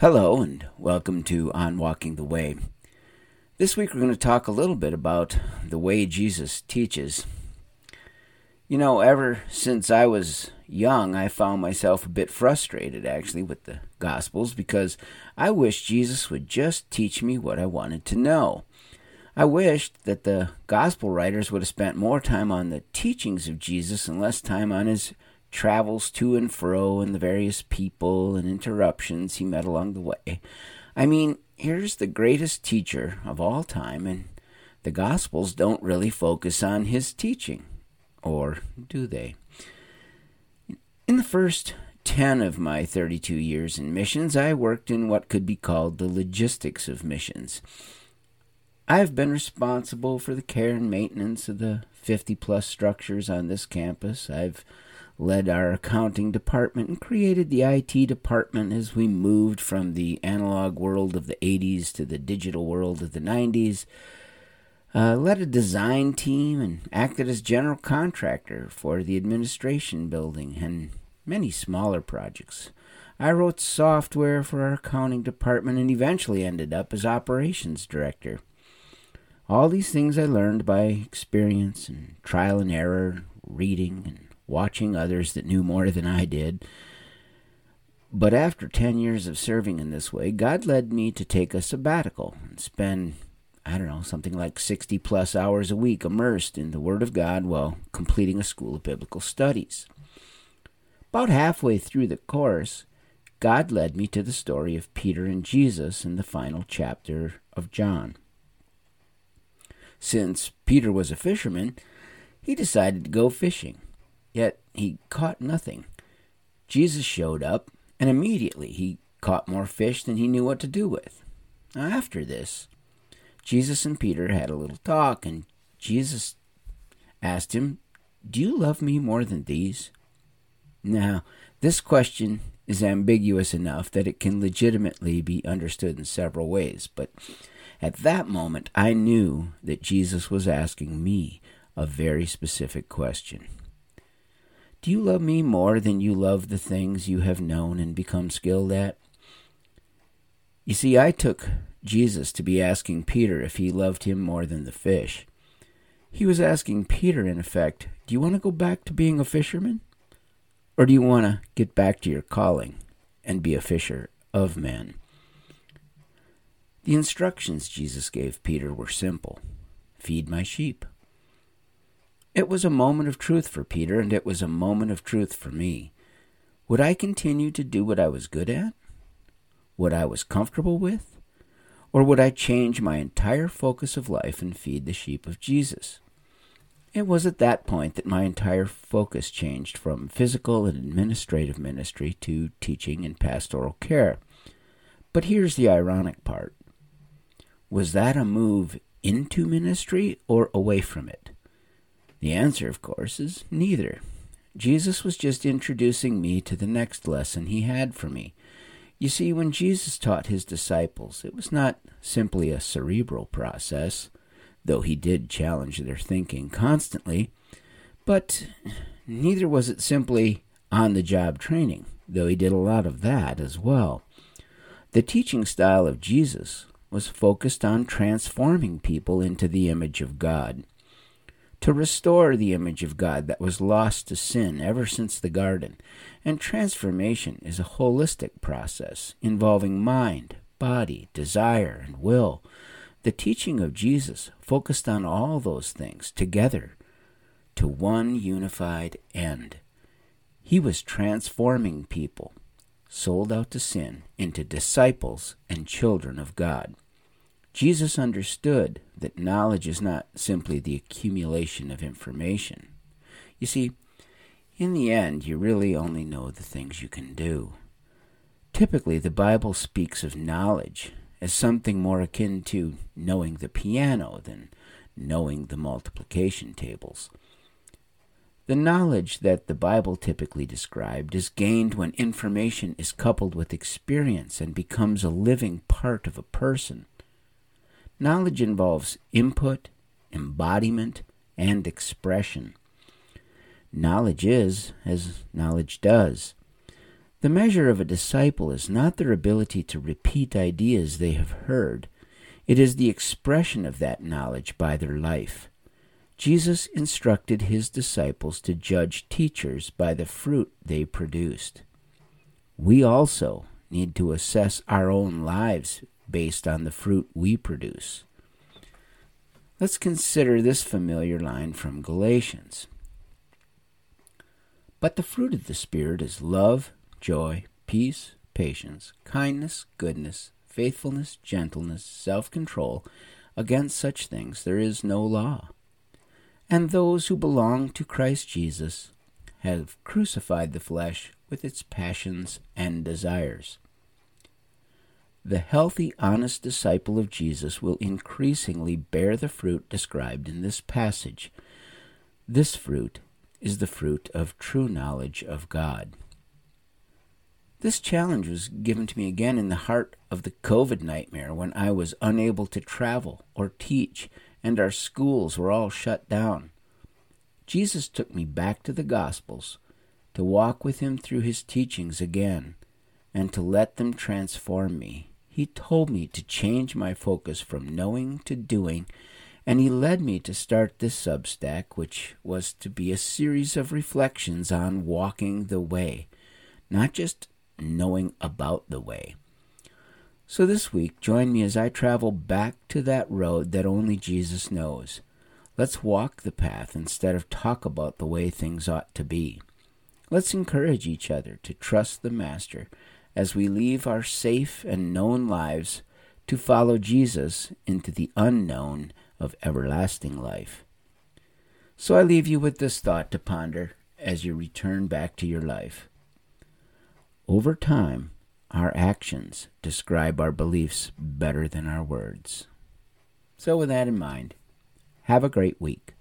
Hello, and welcome to On Walking the Way. This week we're going to talk a little bit about the way Jesus teaches. You know, ever since I was young, I found myself a bit frustrated actually with the Gospels because I wished Jesus would just teach me what I wanted to know. I wished that the Gospel writers would have spent more time on the teachings of Jesus and less time on his travels to and fro and the various people and interruptions he met along the way. I mean, here's the greatest teacher of all time, and the Gospels don't really focus on his teaching. Or do they? In the first 10 of my 32 years in missions, I worked in what could be called the logistics of missions. I've been responsible for the care and maintenance of the 50 plus structures on this campus. I've led our accounting department and created the IT department as we moved from the analog world of the 80s to the digital world of the 90s. Uh, led a design team and acted as general contractor for the administration building and many smaller projects. I wrote software for our accounting department and eventually ended up as operations director. All these things I learned by experience and trial and error, reading and watching others that knew more than I did. But after 10 years of serving in this way, God led me to take a sabbatical and spend, I don't know, something like 60 plus hours a week immersed in the Word of God while completing a school of biblical studies. About halfway through the course, God led me to the story of Peter and Jesus in the final chapter of John. Since Peter was a fisherman, he decided to go fishing. Yet he caught nothing. Jesus showed up, and immediately he caught more fish than he knew what to do with. After this, Jesus and Peter had a little talk, and Jesus asked him, Do you love me more than these? Now, this question is ambiguous enough that it can legitimately be understood in several ways, but at that moment I knew that Jesus was asking me a very specific question. Do you love me more than you love the things you have known and become skilled at? You see, I took Jesus to be asking Peter if he loved him more than the fish. He was asking Peter, in effect, Do you want to go back to being a fisherman? Or do you want to get back to your calling and be a fisher of men? The instructions Jesus gave Peter were simple feed my sheep. It was a moment of truth for Peter, and it was a moment of truth for me. Would I continue to do what I was good at? What I was comfortable with? Or would I change my entire focus of life and feed the sheep of Jesus? It was at that point that my entire focus changed from physical and administrative ministry to teaching and pastoral care. But here's the ironic part was that a move into ministry or away from it? The answer, of course, is neither. Jesus was just introducing me to the next lesson he had for me. You see, when Jesus taught his disciples, it was not simply a cerebral process, though he did challenge their thinking constantly, but neither was it simply on the job training, though he did a lot of that as well. The teaching style of Jesus was focused on transforming people into the image of God to restore the image of God that was lost to sin ever since the garden. And transformation is a holistic process involving mind, body, desire, and will. The teaching of Jesus focused on all those things together to one unified end. He was transforming people sold out to sin into disciples and children of God. Jesus understood that knowledge is not simply the accumulation of information. You see, in the end, you really only know the things you can do. Typically, the Bible speaks of knowledge as something more akin to knowing the piano than knowing the multiplication tables. The knowledge that the Bible typically described is gained when information is coupled with experience and becomes a living part of a person. Knowledge involves input, embodiment, and expression. Knowledge is as knowledge does. The measure of a disciple is not their ability to repeat ideas they have heard, it is the expression of that knowledge by their life. Jesus instructed his disciples to judge teachers by the fruit they produced. We also need to assess our own lives based on the fruit we produce. Let's consider this familiar line from Galatians. But the fruit of the Spirit is love, joy, peace, patience, kindness, goodness, faithfulness, gentleness, self control. Against such things there is no law. And those who belong to Christ Jesus have crucified the flesh with its passions and desires. The healthy, honest disciple of Jesus will increasingly bear the fruit described in this passage. This fruit is the fruit of true knowledge of God. This challenge was given to me again in the heart of the COVID nightmare when I was unable to travel or teach and our schools were all shut down. Jesus took me back to the Gospels to walk with him through his teachings again and to let them transform me. He told me to change my focus from knowing to doing, and he led me to start this Substack, which was to be a series of reflections on walking the way, not just knowing about the way. So this week, join me as I travel back to that road that only Jesus knows. Let's walk the path instead of talk about the way things ought to be. Let's encourage each other to trust the Master as we leave our safe and known lives to follow Jesus into the unknown of everlasting life. So I leave you with this thought to ponder as you return back to your life. Over time, our actions describe our beliefs better than our words. So, with that in mind, have a great week.